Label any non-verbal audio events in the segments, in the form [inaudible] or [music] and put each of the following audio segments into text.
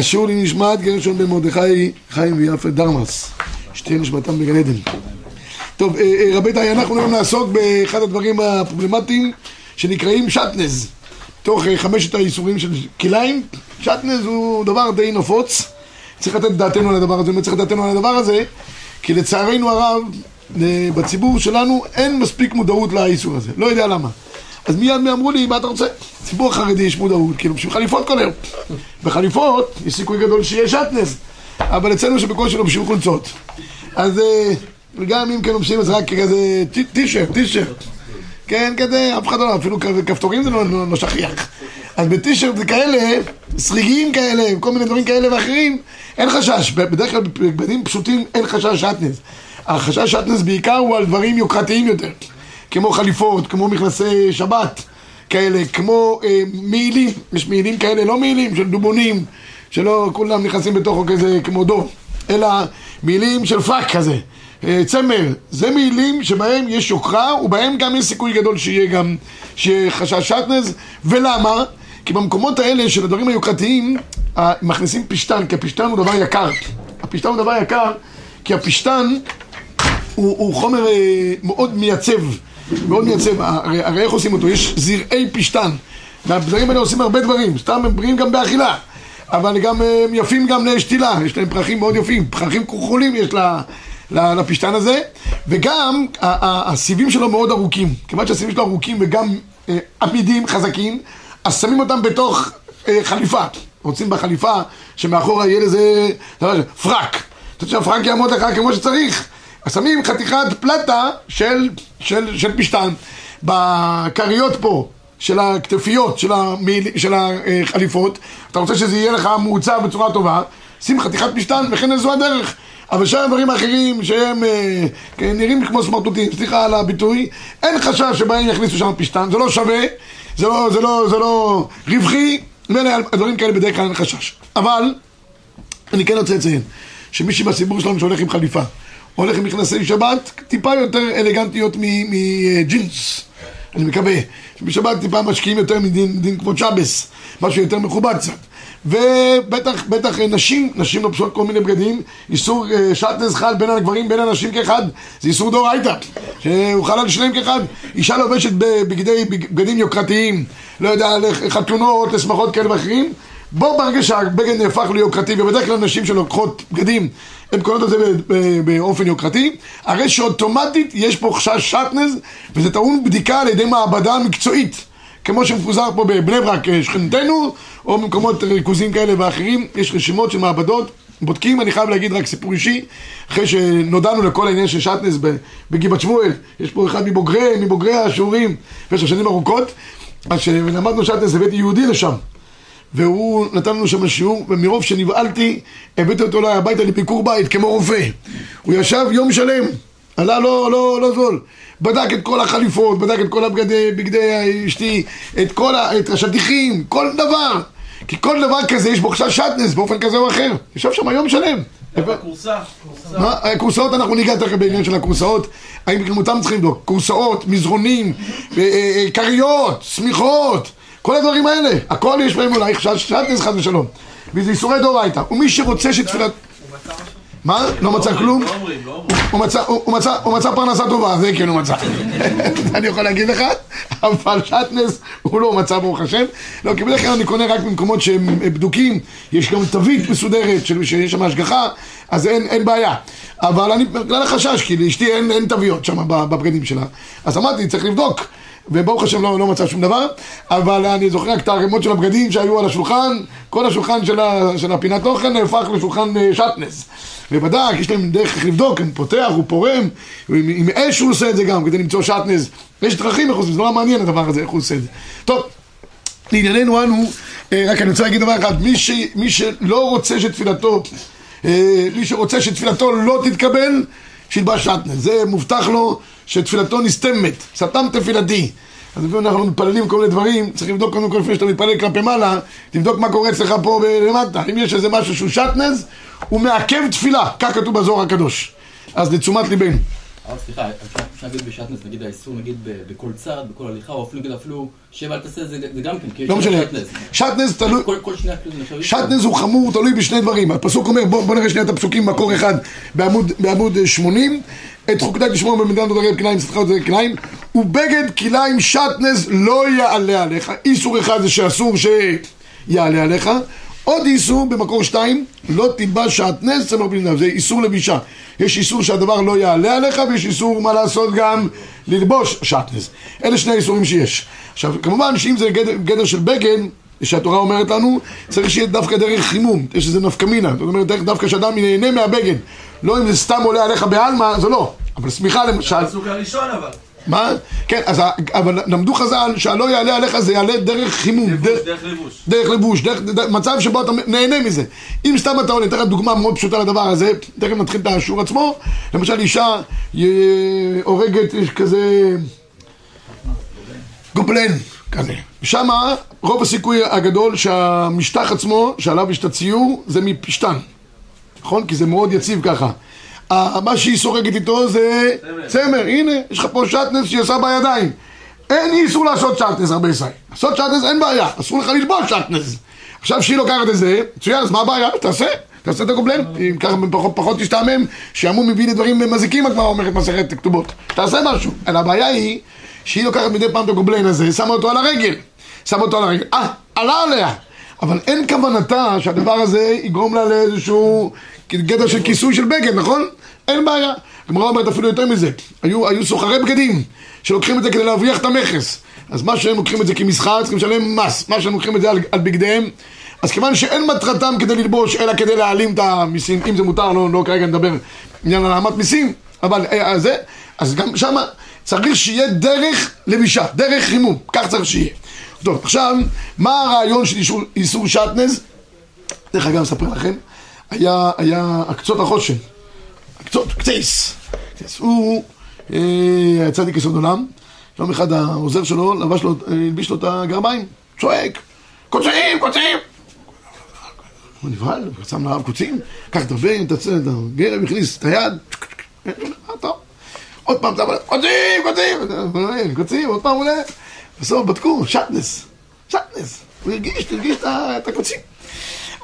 אשור לי נשמת גרשון בן מרדכי חיים ויפה דרמס. שתהיה נשמתם בגן עדן. טוב רבותיי אנחנו היום נעסוק באחד הדברים הפרובלמטיים שנקראים שטנז. תוך חמשת האיסורים של כליים שטנז הוא דבר די נפוץ. צריך לתת דעתנו על הדבר הזה, צריך לתת דעתנו על הדבר הזה כי לצערנו הרב בציבור שלנו אין מספיק מודעות לאיסור הזה, לא יודע למה אז מיד אמרו לי, מה אתה רוצה? ציבור החרדי יש מודעות, כאילו בשביל חליפות כל היום. בחליפות יש סיכוי גדול שיהיה שטנז, אבל אצלנו שבקושי לובשים חולצות. אז גם אם כן לובשים אז רק כזה טישרט, טישרט. כן, כזה, אף אחד לא, אפילו כפתורים זה לא, לא, לא שכיח. אז בטישרט זה כאלה, סריגים כאלה, כל מיני דברים כאלה ואחרים, אין חשש. בדרך כלל בבגדים פשוטים אין חשש שטנז. החשש שטנז בעיקר הוא על דברים יוקרתיים יותר. כמו חליפות, כמו מכנסי שבת כאלה, כמו אה, מעילים, יש מעילים כאלה, לא מעילים של דובונים, שלא כולם נכנסים בתוכו כזה כמו דוב, אלא מעילים של פאק כזה, אה, צמר, זה מעילים שבהם יש יוקרה ובהם גם יש סיכוי גדול שיהיה גם, שיהיה חשש שעטנז, ולמה? כי במקומות האלה של הדברים היוקרתיים מכניסים פשתן, כי הפשתן הוא דבר יקר, הפשתן הוא דבר יקר כי הפשטן הוא, הוא חומר אה, מאוד מייצב מאוד מייצב, הרי, הרי איך עושים אותו? יש זרעי פשטן והבזרים האלה עושים הרבה דברים, סתם הם בריאים גם באכילה. אבל גם הם יפים גם לשתילה, יש להם פרחים מאוד יפים, פרחים כחולים יש לפשטן הזה. וגם הסיבים שלו מאוד ארוכים, כיוון שהסיבים שלו ארוכים וגם אה, עמידים, חזקים אז שמים אותם בתוך אה, חליפה. רוצים בחליפה שמאחורה יהיה לזה פרק. אתה רוצה שהפרק יעמוד לך כמו שצריך אז שמים חתיכת פלטה של, של, של פשטן בכריות פה של הכתפיות של, המיל, של החליפות. אתה רוצה שזה יהיה לך מעוצב בצורה טובה? שים חתיכת פשטן וכן זו הדרך. אבל שאר הדברים האחרים שהם אה, כן, נראים כמו סמרטוטים, סליחה על הביטוי אין חשש שבהם יכניסו שם פשטן, זה לא שווה זה לא, זה לא, זה לא רווחי הדברים כאלה בדרך כלל אין חשש. אבל אני כן רוצה לציין שמישהי בציבור שלנו שהולך עם חליפה הולך עם מכנסי שבת טיפה יותר אלגנטיות מג'ינס. אני מקווה שבשבת טיפה משקיעים יותר מדין כבוד שבס משהו יותר מכובד קצת. ובטח, בטח נשים, נשים לובשות כל מיני בגדים. איסור שטנז חל בין הגברים בין הנשים כאחד. זה איסור דאורייתא שהוא חל על שניהם כאחד. אישה לובשת בגדי, בגדים יוקרתיים. לא יודע, לחתונות, לשמחות כאלה ואחרים בוא ברגע שהבגד נהפך ליוקרתי ובדרך כלל נשים שלוקחות בגדים הן קונות את זה באופן יוקרתי הרי שאוטומטית יש פה חשש שטנז וזה טעון בדיקה על ידי מעבדה מקצועית. כמו שמפוזר פה בבני ברק שכנתנו או במקומות ריכוזים כאלה ואחרים יש רשימות של מעבדות בודקים, אני חייב להגיד רק סיפור אישי אחרי שנודענו לכל העניין של שטנז בגבעת שמואל יש פה אחד מבוגרי, מבוגרי השיעורים במשך שנים ארוכות אז כשלמדנו שטנז הבאתי יהודי לשם והוא נתן לנו שם שיעור, ומרוב שנבהלתי, הבאתי אותו אליי הביתה לביקור בית, כמו רופא. הוא ישב יום שלם, עלה לא, לא, לא זול. בדק את כל החליפות, בדק את כל הבגדי, בגדי אשתי, את כל ה... את השטיחים, כל דבר. כי כל דבר כזה יש בו חשש שטנס באופן כזה או אחר. ישב שם יום שלם. כורסה. כורסאות, אנחנו ניגע תכף בעניין של הכורסאות. האם גם אותם צריכים לבדוק. כורסאות, מזרונים, כריות, שמיכות. כל הדברים האלה, הכל יש בהם אולי שטנז חד ושלום. וזה איסורי דאורייתא ומי שרוצה שתפילת... מה? לא מצא כלום? הוא מצא פרנסה טובה, זה כן הוא מצא. [laughs] אני יכול להגיד לך אבל שטנז הוא לא מצא ברוך השם. לא, כי בדרך כלל אני קונה רק במקומות שהם בדוקים. יש גם תווית מסודרת שיש שם השגחה אז אין בעיה. אבל אני, בגלל החשש, כי לאשתי אין תוויות שם בבגדים שלה. אז אמרתי, צריך לבדוק וברוך השם לא, לא מצא שום דבר, אבל אני זוכר רק את הערימות של הבגדים שהיו על השולחן, כל השולחן של, ה, של הפינת אוכל נהפך לשולחן אה, שטנס. ובדק, יש להם דרך איך לבדוק, הוא פותח, הוא פורם, עם, עם אש הוא עושה את זה גם, כדי למצוא שטנס. יש דרכים איך עושים, זה לא מעניין הדבר הזה, איך הוא עושה את זה. טוב, לענייננו אנו, אה, רק אני רוצה להגיד דבר אחד, מי, ש, מי שלא רוצה שתפילתו, אה, מי שרוצה שתפילתו לא תתקבל, שילבש שטנס. זה מובטח לו שתפילתו נסתמת, סתם תפילתי. אז לפעמים אנחנו מתפללים כל מיני דברים, צריך לבדוק קודם כל לפני שאתה מתפלל כלפי מעלה, תבדוק מה קורה אצלך פה למטה. אם יש איזה משהו שהוא שטנז, הוא מעכב תפילה, כך כתוב בזוהר הקדוש. אז לתשומת ליבנו. אבל סליחה, אפשר להגיד בשעטנז, נגיד האיסור, נגיד בכל צעד, בכל הליכה, או אפילו, נגיד אפילו שבע אל תעשה, זה זה גם כן, כי יש לא משנה, שעטנז. שעטנז תלוי. שעטנז הוא חמור, תלוי בשני דברים. הפסוק אומר, בוא, נראה שנייה את הפסוקים, מקור אחד בעמוד, בעמוד אה, 80. את חוקתי תשמור במדינת עוד רגל כליים, סליחה עוד רגל כליים, ובגד כליים שעטנז לא יעלה עליך. איסור אחד זה שאסור שיעלה עליך. עוד איסור במקור שתיים, לא תלבש שעטנז צמר בלעדיו, זה איסור לבישה. יש איסור שהדבר לא יעלה עליך, ויש איסור מה לעשות גם ללבוש שעטנז. אלה שני האיסורים שיש. עכשיו, כמובן שאם זה גדר, גדר של בגן, שהתורה אומרת לנו, צריך שיהיה דווקא דרך חימום, יש איזה נפקא מינה, זאת אומרת דווקא שאדם ייהנה מהבגן, לא אם זה סתם עולה עליך בעלמא, זה לא, אבל שמיכה למשל, הפסוק הראשון אבל. מה? כן, אז אבל למדו חז"ל שהלא יעלה עליך זה יעלה דרך חימום, לבוש, דרך- דרך לבוש. דרך לבוש, דרך, דרך מצב שבו אתה נהנה מזה. אם סתם אתה עולה, אתן לך דוגמה מאוד פשוטה לדבר הזה, תכף נתחיל את השיעור עצמו. למשל אישה אה, הורגת, יש כזה גובלן כזה. שמה רוב הסיכוי הגדול שהמשטח עצמו, שעליו יש את הציור, זה מפשתן. נכון? כי זה מאוד יציב ככה. מה שהיא סורגת איתו זה צמר. הנה, יש לך פה שעטנז שהיא עושה בידיים. אין איסור לעשות שעטנז הרבה ישראל. לעשות שעטנז אין בעיה, אסור לך ללבוש שעטנז. עכשיו שהיא לוקחת את זה, מצוין, אז מה הבעיה? תעשה. תעשה את הגובלן, אם ככה פחות, תשתעמם, שעמום מביא לדברים מזיקים, הגמרא אומרת מסכת כתובות. תעשה משהו. אלא הבעיה היא שהיא לוקחת מדי פעם את הגובלן הזה, שמה אותו על הרגל. שמה אותו על הרגל. אה, עלה עליה. אבל אין כוונתה שהדבר הזה יגרום לה לאיזשהו גדר של כיסוי של בגד, נכון? אין בעיה. הגמרא אומרת אפילו יותר מזה. היו, היו סוחרי בגדים שלוקחים את זה כדי להרוויח את המכס. אז מה שהם לוקחים את זה כמסחר, צריכים לשלם מס. מה שהם לוקחים את זה על, על בגדיהם. אז כיוון שאין מטרתם כדי ללבוש, אלא כדי להעלים את המיסים, אם זה מותר, לא, לא כרגע נדבר עניין על העלמת מיסים, אבל אה, אה, זה, אז גם שמה צריך שיהיה דרך לבישה, דרך חימום, כך צריך שיהיה. טוב, עכשיו, מה הרעיון של איסור, שעטנז? דרך אגב, אספר לכם, היה, היה הקצות החושן, הקצות, קצייס, קצייס, הוא אה, היה צדיק יסוד עולם, יום אחד העוזר שלו לבש לו, אה, הלביש לו את הגרביים, צועק, קוצים, קוצים! הוא נבהל, הוא שם לרב קוצים, קח את תצא את הגרב, הכניס את היד. עוד פעם, קוצים, קוצים, קוצים, עוד פעם עולה, בסוף בדקו, שטנס, שטנס, הוא הרגיש, הרגיש את הקוצים.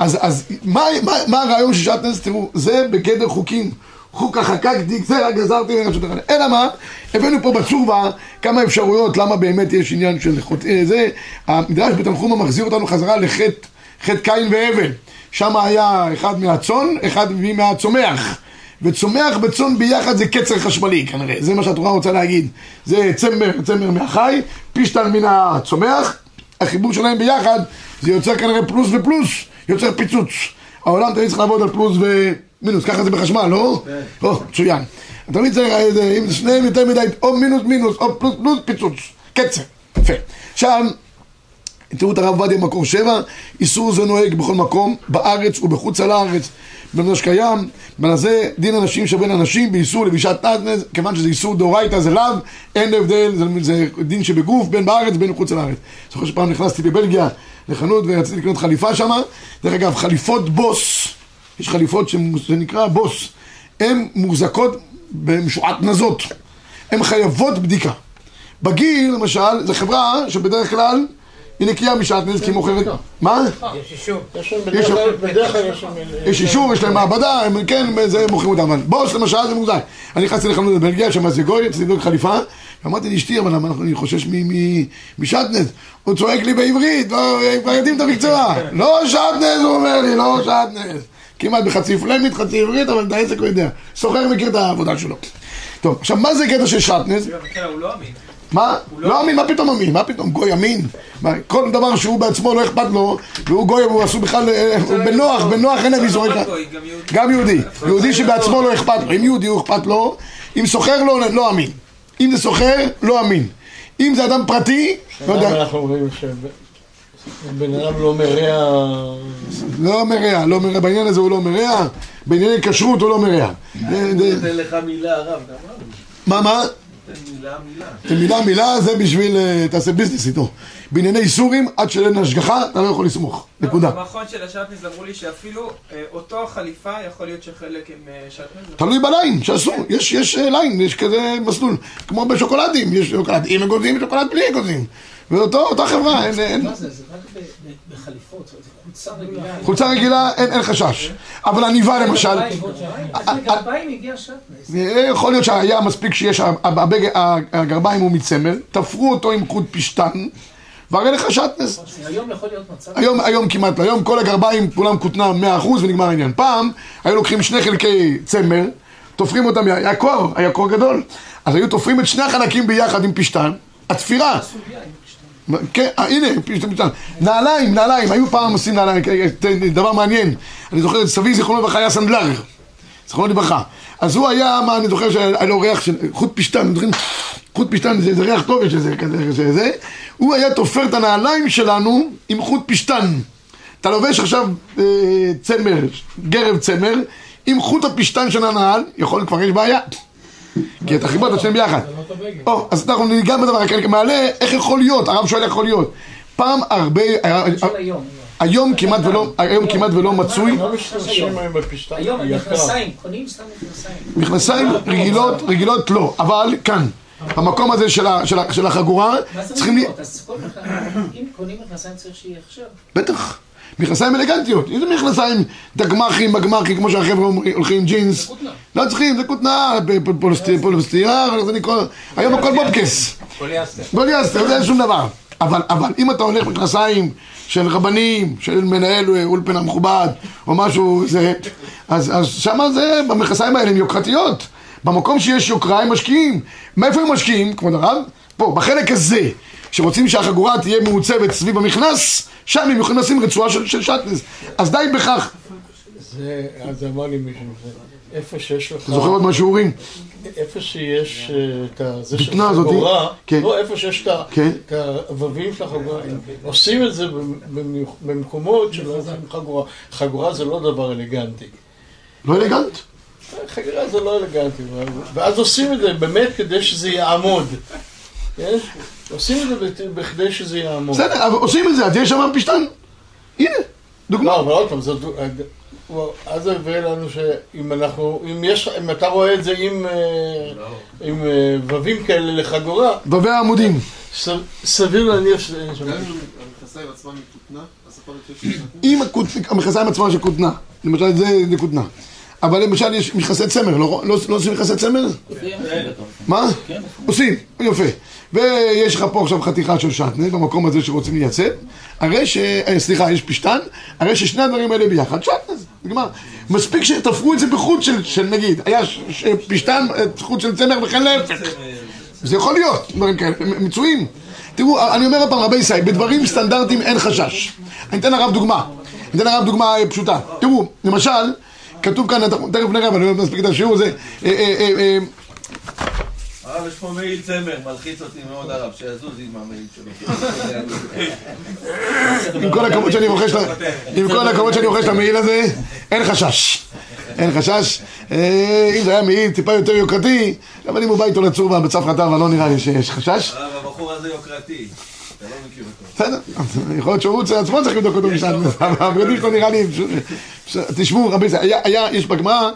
אז, אז מה, מה, מה הרעיון של שטנס? תראו, זה בגדר חוקים. חוקה חקקתי, גזירה גזרתי מרשות החיים. אלא מה? הבאנו פה בתשובה כמה אפשרויות למה באמת יש עניין של חוט... אה, זה, המדרש בתנחומה מחזיר אותנו חזרה לחטא חטא קין והבל. שם היה אחד מהצאן, אחד מהצומח. וצומח בצאן ביחד זה קצר חשמלי כנראה, זה מה שהתורה רוצה להגיד. זה צמר, צמר מהחי, פישטן מן הצומח, החיבור שלהם ביחד זה יוצר כנראה פלוס ופלוס, יוצר פיצוץ. העולם תמיד צריך לעבוד על פלוס ומינוס, ככה זה בחשמל, לא? או, מצוין. תמיד צריך, אה, אם שניהם יותר מדי, או מינוס מינוס, או פלוס פלוס, פיצוץ. קצר. יפה. עכשיו, תראו את הרב עובדיה מקור שבע, איסור זה נוהג בכל מקום, בארץ ובחוץ על הארץ, במה שקיים, בזה דין אנשים שבין אנשים באיסור לבישת נדנז, כיוון שזה איסור דאורייתא זה לאו, אין הבדל, זה, זה דין שבגוף, בין בארץ בין מחוץ לארץ. זוכר שפעם נכנסתי בבלגיה לחנות ורציתי לקנות חליפה שמה, דרך אגב, חליפות בוס, יש חליפות שזה נקרא בוס, הן מוחזקות במשועט נזות, הן חייבות בדיקה. בגיל, למשל, זו חברה שבדרך כלל היא נקייה משעטנז כי היא מוכרת... מה? יש אישור. יש אישור, יש להם מעבדה, הם כן, זה מוכרים אותם, אבל בוס למשל זה מוזר. אני נכנסתי לחנות בבלגיה, שם זה גוי, רציתי לבדוק חליפה, ואמרתי לאשתי, אבל למה אני חושש מ- מ- משעטנז. הוא צועק לי בעברית, לא, הם כבר יודעים את המקצוע. לא שעטנז, הוא אומר לי, לא שעטנז. כמעט בחצי פלמית, חצי עברית, אבל את העסק הוא יודע. סוחר מכיר את העבודה שלו. טוב, עכשיו, מה זה קטע של שעטנז? הוא לא אמין. מה? לא אמין, מה פתאום אמין? מה פתאום? גוי אמין? מה, כל דבר שהוא בעצמו לא אכפת לו, והוא גוי, הוא עשוי בכלל, אה, הוא בנוח, בנוח אין להם איסורי לא רק כ- גוי, גם יהודי. יהודי. שבעצמו לא אכפת לו. אם יהודי הוא אכפת לו, אם סוחר לא, לא אמין. אם זה סוחר, לא אמין. אם זה אדם פרטי, לא יודע, אנחנו אומרים שבן אדם לא מרע... לא מרע, לא מרע, בעניין הזה הוא לא מרע, בענייני כשרות הוא לא מרע. זה- נותן לך מילה, הרב, אמרנו. מה, מה? מילה, מילה. מילה מילה זה בשביל, אה, תעשה ביזנס איתו. בענייני סורים, עד שאין השגחה, אתה לא יכול לסמוך. נקודה. במכון של השטנז אמרו לי שאפילו אה, אותו החליפה יכול להיות שחלק עם אה, שטנז. תלוי בליין, שעשו, יש, ליין, יש כזה מסלול, כמו בשוקולדים, יש שוקולד עם אגוזים ושוקולד בלי אגוזים. ואותו, אותה חברה, אין, זה? רק בחליפות, חולצה רגילה. חולצה רגילה, אין, חשש. אבל עניבה למשל, אז לגרביים הגיע שטנז. אה, יכול להיות שהיה מספיק שיש, הגרביים הוא מצמר, תפרו אותו עם חוט פשטן, והרי לך שטנז. היום יכול להיות מצב... היום, היום כמעט לא, היום כל הגרביים כולם כותנה 100% ונגמר העניין. פעם היו לוקחים שני חלקי צמר, תופרים אותם, היה קור, היה קור גדול. אז היו תופרים את שני החלקים ביחד עם פשטן, התפירה. כן, אה, הנה. נעליים, נעליים, היו פעם עושים נעליים, כן, דבר מעניין. אני זוכר את סבי זיכרונו לברכה היה סנדלר, זיכרונו לברכה. אז הוא היה, מה אני זוכר שהיה לו ריח של חוט פשטן, אתם זוכרים? חוט פשטן זה, זה ריח טוב יש לזה, כזה, כזה, זה. הוא היה תופר את הנעליים שלנו עם חוט פשטן. אתה לובש עכשיו אה, צמר, גרב צמר, עם חוט הפשטן של הנעל, יכול כבר יש בעיה. כי אתה חיברת את שניהם ביחד. או, אז אנחנו ניגע בדבר, רק אני מעלה, איך יכול להיות, הרב שואל איך יכול להיות. פעם הרבה, היום. כמעט ולא, היום כמעט ולא מצוי, לא היום. מכנסיים, קונים סתם מכנסיים. מכנסיים רגילות, רגילות לא, אבל כאן, במקום הזה של החגורה, מה זה צריכים, לי- רגילות? אז כל מכנסיים, אם קונים מכנסיים צריך שיהיה הכשר. בטח, מכנסיים אלגנטיות, אם זה מכנסיים דגמחים, מגמחים, כמו שהחבר'ה אומרים, הולכים עם ג'ינס, לא צריכים, זה כותנה, פולסטירה, זה נקרא, היום הכל בובקס. פוליאסטר, זה אין שום דבר. אבל, אבל אם אתה הולך מכנסיים של רבנים, של מנהל אולפן המכובד, או משהו, זה, אז, אז שמה זה, במכנסיים האלה הן יוקרתיות. במקום שיש יוקרה הם משקיעים. מאיפה הם משקיעים, כבוד הרב? פה, בחלק הזה, שרוצים שהחגורה תהיה מעוצבת סביב המכנס, שם הם יכולים לשים רצועה של, של שטנז. אז די בכך. זה, אז אמר לי מישהו, איפה שיש לך, אתה זוכר עוד מהשיעורים? איפה שיש אה, את זה של בטנה הזאתי? חגורה, כן. לא, איפה שיש כן. את העבבים של החגורה, עושים את זה במ- במקומות שלא יודעים חגורה. חגורה זה לא דבר אלגנטי. לא אלגנט. חגורה זה לא אלגנטי, ואז עושים את זה באמת כדי שזה יעמוד. עושים את זה בכדי שזה יעמוד. בסדר, אבל עושים את זה, אז יש שם פשטן. הנה, דוגמה. לא, אבל עוד פעם, הוא- אז זה הביא לנו שאם אנחנו, אם יש, אם אתה רואה את זה עם, אה, עם אה, ווים כאלה לחגורה, בבי העמודים. סביר להניח שאין שם. גם אם המכנסיים עצמם עם כותנה, אז יכול להיות שיש... עם הכות- המכנסיים עצמם של כותנה. למשל זה, זה כותנה. אבל למשל יש מכסי צמר, לא, לא, לא עושים מכסי צמר? מה? עושים, יפה. ויש לך פה עכשיו חתיכה של שטנז במקום הזה שרוצים לייצב, הרי ש... אה, סליחה, יש פשטן, הרי ששני הדברים האלה ביחד, שטנז, נגמר. מספיק שתפרו את זה בחוט של, של נגיד, היה. פשטן, אה, חוט של צמר וכן להפך. זה יכול להיות, דברים כאלה, מצויים. תראו, אני אומר עוד פעם, רבי ישראל, בדברים סטנדרטיים אין חשש. אני אתן לרב דוגמה. אני אתן לרב דוגמה אה, פשוטה. תראו, למשל, כתוב כאן, תכף נראה, אבל אני לא מספיק את השיעור הזה. אה, אה, אה, הרב, יש פה מעיל צמר, מלחיץ אותי מאוד הרב, שיזוז עם המעיל שלו. עם כל הכבוד שאני רוכש ל- עם כל הכבוד שאני רוכש למעיל הזה, אין חשש. אין חשש. אם זה היה מעיל טיפה יותר יוקרתי, אבל אם הוא בא איתו לצור בצף חטא, אבל לא נראה לי שיש חשש. הרב, הבחור הזה יוקרתי. בסדר, יכול להיות שהוא עצמו צריך לבדוק אותו משם, אבל הבגדים שלו נראה לי... תשמעו, רבי זה, היה, היה, יש בגמרא,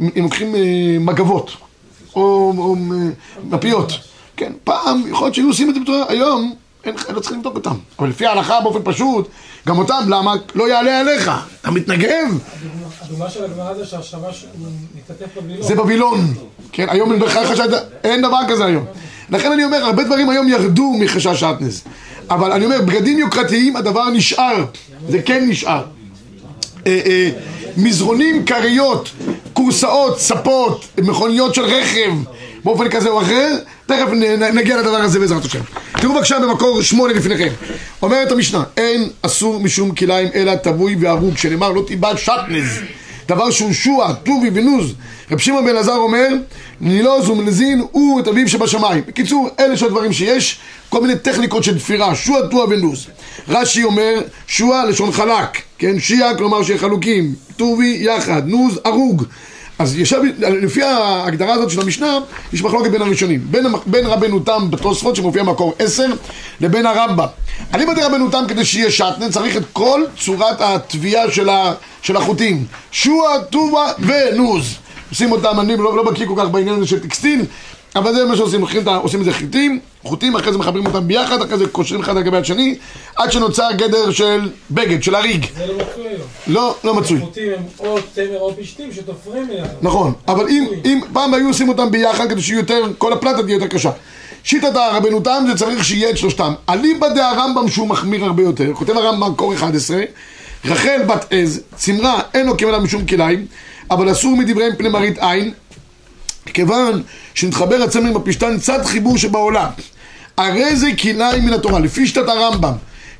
הם לוקחים אה, מגבות, או אה, מפיות. כן, פעם, יכול להיות שהיו עושים את זה בצורה, היום, אין, לא צריכים לבדוק אותם. אבל לפי ההלכה באופן פשוט, גם אותם, למה? לא יעלה עליך, אתה מתנגב, הדוגמה של הגמרא זה שהשמש מתעטף בבילון. זה בבילון. כן, היום אין בכלל חשש, אין דבר כזה היום. לכן אני אומר, הרבה דברים היום ירדו מחשש שעטנז. אבל אני אומר, בגדים יוקרתיים, הדבר נשאר. זה כן נשאר. אה, אה, מזרונים, כריות, כורסאות, ספות, מכוניות של רכב, באופן כזה או אחר, תכף נגיע לדבר הזה בעזרת השם. תראו בבקשה במקור שמונה לפניכם. אומרת המשנה, אין אסור משום כליים אלא טבוי והרוג, שנאמר לא תיבד שטנז. דבר שהוא שועה, טובי ונוז. רב שמעון בן אלעזר אומר, נילוז ומנזין הוא את אביו שבשמיים. בקיצור, אלה של הדברים שיש, כל מיני טכניקות של תפירה, שועה, טועה ונוז. רש"י אומר, שועה לשון חלק, כן, שיעה כלומר שחלוקים, טובי יחד, נוז הרוג. אז יושב, לפי ההגדרה הזאת של המשנה, יש מחלוקת בין הראשונים. בין, בין רבנו תם בתוספות, שמופיע במקור 10, לבין הרמב"ם. אני בדי רבנו תם, כדי שיהיה שטנן, צריך את כל צורת התביעה של, של החוטים. שועה, טובה ונוז. עושים אותם, אני לא, לא בקיא כל כך בעניין הזה של טקסטיל, אבל זה מה שעושים, עושים את זה חיטים, חוטים, אחרי זה מחברים אותם ביחד, אחרי זה קושרים אחד על גבי השני, עד שנוצר גדר של בגד, של הריג. זה לא מצוי היום. לא, לא מצוי. חוטים הם או תמר או פשתים שתופרים ביחד. נכון, אבל אם, אם פעם היו עושים אותם ביחד כדי שיהיה יותר, כל הפלטה תהיה יותר קשה. שיטת הרבנו תם זה צריך שיהיה את שלושתם. אליבא דהרמב"ם שהוא מחמיר הרבה יותר, כותב הרמב"ם קור 11, רחל בת עז, צמרה אין לו כמלה משום כליים, אבל אסור מדבריהם פני מראית עין, כיוון שנתחבר הצמר עם הפשתן צד חיבור שבעולם. הרי זה כליים מן התורה, לפי שיטת הרמב"ם.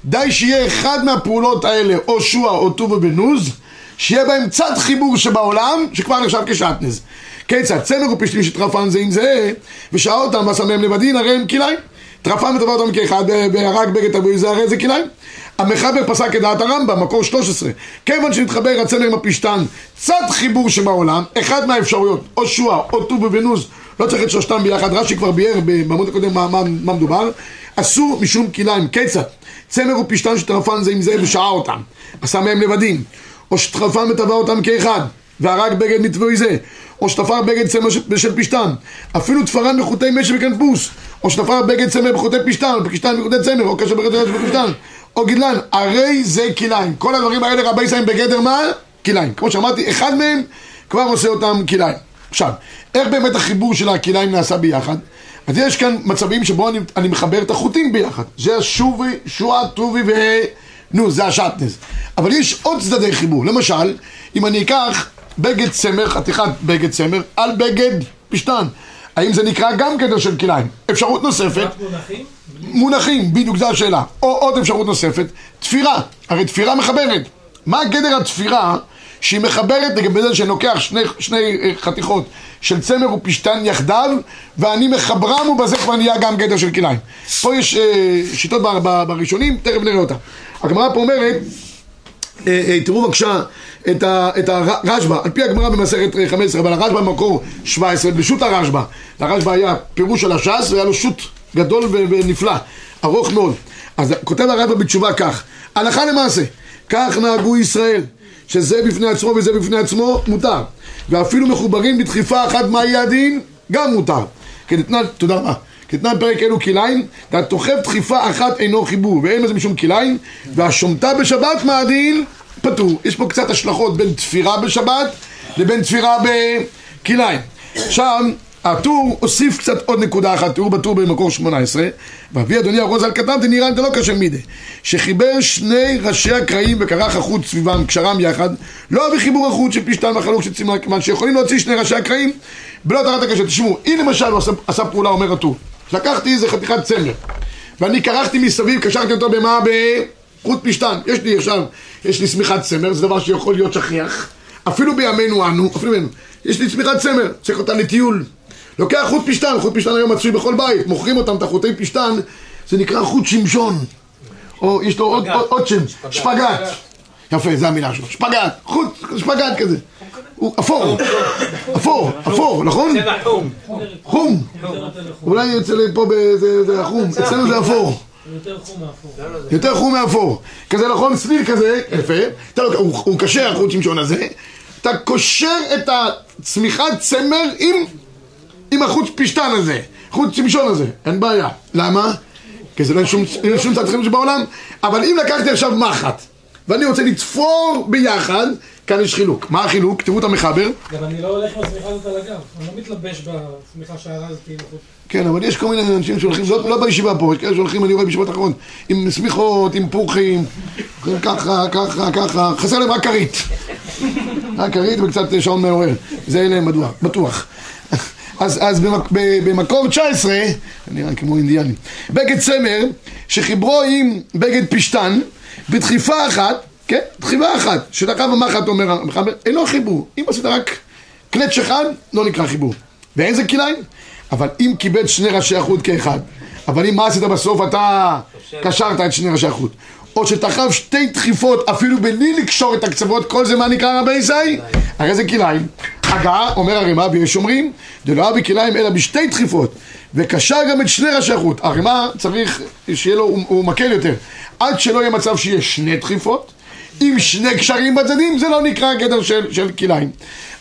די שיהיה אחד מהפעולות האלה, או שועה או טובה בנוז, שיהיה בהם צד חיבור שבעולם, שכבר נחשב כשעטנז. כיצד? צמר ופשתים שטרפן זה עם זה, ושעה אותם ועשה מהם לבדין, הרי הם כליים. טרפן וטבע אותם כאחד, והרג בגד תבוי זה הרי זה כליים. המחבר פסק את דעת הרמב"ם, מקור 13. כיוון שנתחבר הצמר עם הפשתן, צד חיבור שבעולם, אחד מהאפשרויות, או שועה או טובה ונוז, לא צריך את שלושתם ביחד, רש"י כבר ביאר בעמוד הקודם מה, מה, מה מדובר, אסור משום כליים, כיצד? צמר ופשתן שטרפן זה עם זה ושעה אותם, עשה מהם לבדים, או שטרפן וטבע אותם כאחד, והרג בגד מתבואי זה, או שתפר בגד צמר ש- של פשתן, אפילו תפרן בחוטי משי וכנפוס, או שתפר בגד צמר בחוטי פשתן, או פשתן בחוטי צמר, או קשר בחוטי צמר בפשתן, או גידלן, הרי זה כליים. כל הדברים האלה רבי ישראל בגדר מה? כליים. כמו שאמרתי, אחד מהם כבר עושה אותם כליים. עכשיו, איך באמת החיבור של הכליים נעשה ביחד? אז יש כאן מצבים שבו אני, אני מחבר את החוטים ביחד. זה השובי, שועה, טובי ו... נו, זה השטנז. אבל יש עוד צדדי חיבור. למשל, אם אני אקח בגד צמר, חתיכת בגד צמר, על בגד פשתן. האם זה נקרא גם גדר של כליים? אפשרות נוספת, מונחים? בדיוק זו השאלה. או עוד אפשרות נוספת, תפירה. הרי תפירה מחברת. מה גדר התפירה שהיא מחברת לגבי זה שאני לוקח שני, שני אה, חתיכות של צמר ופשתן יחדיו ואני מחברם ובזה כבר נהיה גם גדר של כליים. פה יש אה, שיטות ב- ב- בראשונים, תכף נראה אותה. הגמרא פה אומרת אה, אה, תראו בבקשה את, את הרשב"א, על פי הגמרא במסכת אה, 15, אבל הרשב"א במקור 17, בשו"ת הרשב"א. לרשב"א היה פירוש של הש"ס, והיה לו שו"ת גדול ונפלא, ארוך מאוד. אז כותב הרשב"א בתשובה כך, הלכה למעשה, כך נהגו ישראל, שזה בפני עצמו וזה בפני עצמו מותר. ואפילו מחוברים בדחיפה אחת מה יהיה הדין, גם מותר. כדתנן, תודה רבה. כתנן פרק אלו כליים, והתוכב דחיפה אחת אינו חיבור, ואין בזה משום כליים, והשומטה בשבת מה הדין? פטור. יש פה קצת השלכות בין תפירה בשבת לבין תפירה בכליים. שם הטור הוסיף קצת עוד נקודה אחת, תראו בטור במקור 18, ואבי אדוני ארוז על קטן תנירן דלא קשה מידי, שחיבר שני ראשי הקרעים וכרך החוט סביבם, קשרם יחד, לא בחיבור החוט של פשתן וחלוק של צמרה, כיוון שיכולים להוציא שני ראשי הקרעים בלא תחת הקשר. תשמעו, אם למשל הוא עשה, עשה פעולה, אומר הטור, לקחתי איזה חתיכת צמר, ואני כרכתי מסביב, קשרתי אותו במה? בחוט פשתן. יש לי עכשיו, יש לי שמיכת צמר, זה דבר שיכול להיות שכיח. אפילו בימינו אנו, אפילו בימינו, יש לי צמיחת צמר, צריך אותה לטיול. לוקח חוט פשתן, חוט פשתן היום מצוי בכל בית, מוכרים אותם, את החוטי פשתן, זה נקרא חוט שמשון. או יש לו עוד, עוד, עוד שם, שפגאט. יפה, זו המילה שלו, שפגאט, חוט, שפגאט כזה. הוא אפור, אפור, אפור, נכון? חום. אולי אצל פה זה זה החום, אצלנו זה אפור. יותר חום מאפור. יותר חום מאפור. כזה נכון, סליל כזה, יפה. לא, הוא, הוא קשר, החוט שמשון הזה. אתה קושר את הצמיחת צמר עם, עם החוט פשתן הזה, חוט שמשון הזה. אין בעיה. למה? כי זה לא אין שום, אין שום צד חיבור שבעולם. אבל אם לקחתי עכשיו מחט, ואני רוצה לתפור ביחד, כאן יש חילוק. מה החילוק? תראו את המחבר. גם אני לא הולך עם השמיכה הזאת על הגב. אני לא מתלבש בשמיכה שארזתי עם החוט. כן, אבל יש כל מיני אנשים שהולכים, לא, לא בישיבה פה, יש כאלה שהולכים, אני רואה בישיבות אחרות, עם שמיכות, עם פוכים, ככה, ככה, ככה, חסר להם רק כרית. רק כרית וקצת שעון מעורר, זה אלה מדוע, בטוח. אז, אז במק, במקור 19, אני נראה כמו אינדיאני, בגד צמר שחיברו עם בגד פשתן בדחיפה אחת, כן, דחיפה אחת, שדחף המחט אומר המחבר, אינו חיבור, אם עשית רק קלץ' אחד, לא נקרא חיבור. ואין זה כליים? אבל אם קיבל שני ראשי החוט כאחד, אבל אם מה עשית בסוף? אתה קשרת את שני ראשי החוט. או שתחב שתי דחיפות אפילו בלי לקשור את הקצוות, כל זה מה נקרא רבי ישי? הרי זה כליים. הגעה, אומר הרימה, ויש אומרים, דלא אבי כליים אלא בשתי דחיפות, וקשר גם את שני ראשי החוט. הרימה צריך שיהיה לו, הוא, הוא מקל יותר. עד שלא יהיה מצב שיהיה שני דחיפות, עם שני קשרים בצדדים, זה לא נקרא גדר של, של כליים.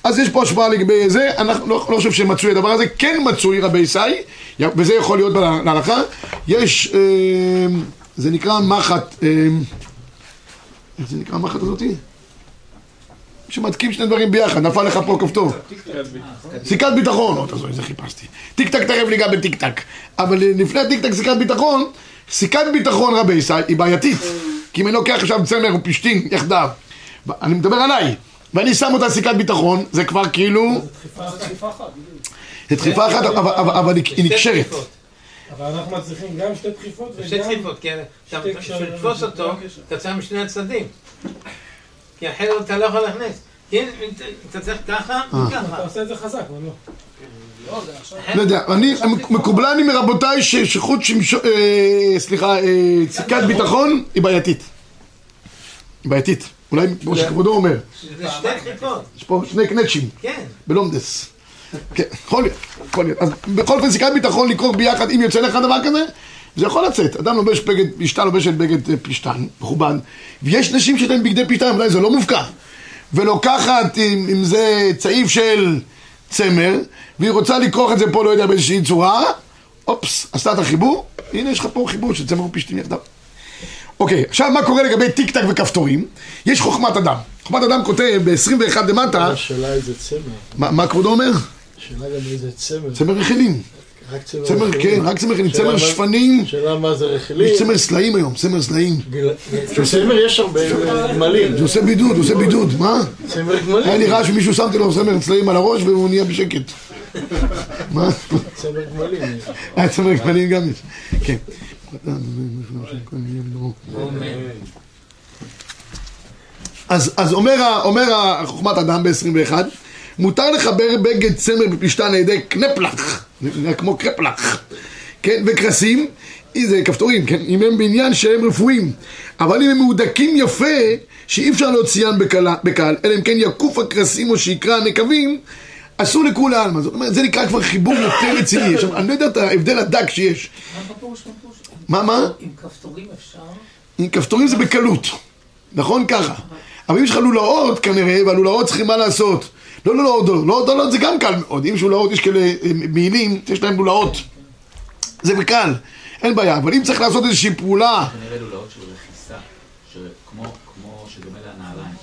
אז יש פה השפעה לגבי זה, אנחנו לא, לא חושב שמצוי הדבר הזה, כן מצוי רבי ישי, וזה יכול להיות להלכה. יש, אה, זה נקרא מחט, אה, איך זה נקרא מחט הזאתי? שמתקים שני דברים ביחד, נפל לך פה כפתור. סיכת ביטחון, איזה חיפשתי. טיק טק תכף ניגע בטיק טק. אבל לפני הטיק טק סיכת ביטחון, סיכת ביטחון רבי ישי היא בעייתית. כי אם אני לוקח עכשיו צמר ופשתין יחדיו, אני מדבר עליי, ואני שם אותה סיכת ביטחון, זה כבר כאילו, זה דחיפה אחת. זה דחיפה אחת, אבל- היא נקשרת. אבל אנחנו מצליחים גם שתי דחיפות שתי וגם... דחיפות, כי אתה- שתי. לתפוס אותו, אתה צריך משני הצדדים. כי אחרת אתה לא יכול להכניס. כן, אתה צריך ככה אה. אתה וככה. עושה את זה חזק, אבל לא. לא יודע, אני, מקובלני מרבותיי ש- שחוט שמשו... אה, סליחה, אה, סיכת ביטחון היא בעייתית. היא בעייתית. אולי כמו שכבודו אומר. זה שתי דחיפות, יש פה שני קנצ'ים. כן. בלומדס. כן, יכול להיות, יכול להיות. אז בכל אופן סיכת ביטחון לקרוא ביחד, אם יוצא לך דבר כזה, זה יכול לצאת. אדם לובש בגד, אשתה לובשת בגד אה, פשטן, מכובד, ויש נשים להן בגדי פשטן, אולי זה לא מופקע. ולוקחת עם, עם זה צעיף של צמר, והיא רוצה לכרוך את זה פה, לא יודע, באיזושהי צורה, אופס, עשתה את החיבור, הנה יש לך פה חיבור של צמר ופשטין יחדיו. אוקיי, עכשיו מה קורה לגבי טיק טק וכפתורים? יש חוכמת אדם. חוכמת אדם כותב ב-21 למטה, השאלה איזה צמר. מה, מה כבודו אומר? השאלה גם איזה צמר. צמר רכילים. רק צמר. כן, רק צמר רכילים. צמר שפנים. שאלה מה זה רכילים. יש צמר סלעים היום, צמר סלעים. צמר יש הרבה גמלים. זה עושה בידוד, עושה בידוד, מה? צמר היה גמלים. נראה שמישהו שמתי לו צמר סלעים על הראש והוא נהיה בשקט. מה? צמר גמלים. [laughs] היה צמר גמלים גם יש. כן. אז, אומר, חוכמת אדם ב-21, מותר לחבר בגד צמר בפשתן על ידי קנפלח, נראה כמו קרפלח, כן, וקרסים, זה כפתורים, כן, אם הם בעניין שהם רפואיים, אבל אם הם מהודקים יפה, שאי אפשר להוציאם בקל, בקל, אלא אם כן יקוף הקרסים או שיקרא הנקבים, אסור לכולי עלמא, זאת אומרת, זה נקרא כבר חיבור יותר רציני, עכשיו, אני לא יודע את ההבדל הדק שיש? מה, מה? עם כפתורים אפשר? עם כפתורים זה בקלות, נכון? ככה. אבל אם יש לך לולאות כנראה, והלולאות צריכים מה לעשות? לא לולאות, לולאות, לולאות זה גם קל מאוד. אם יש לולאות, יש כאלה אה, מעילים, יש להם לולאות. זה בקל, אין בעיה. אבל אם צריך לעשות איזושהי פעולה, כנראה לולאות של רכיסה, שכמו כמו שדומה לנעליים,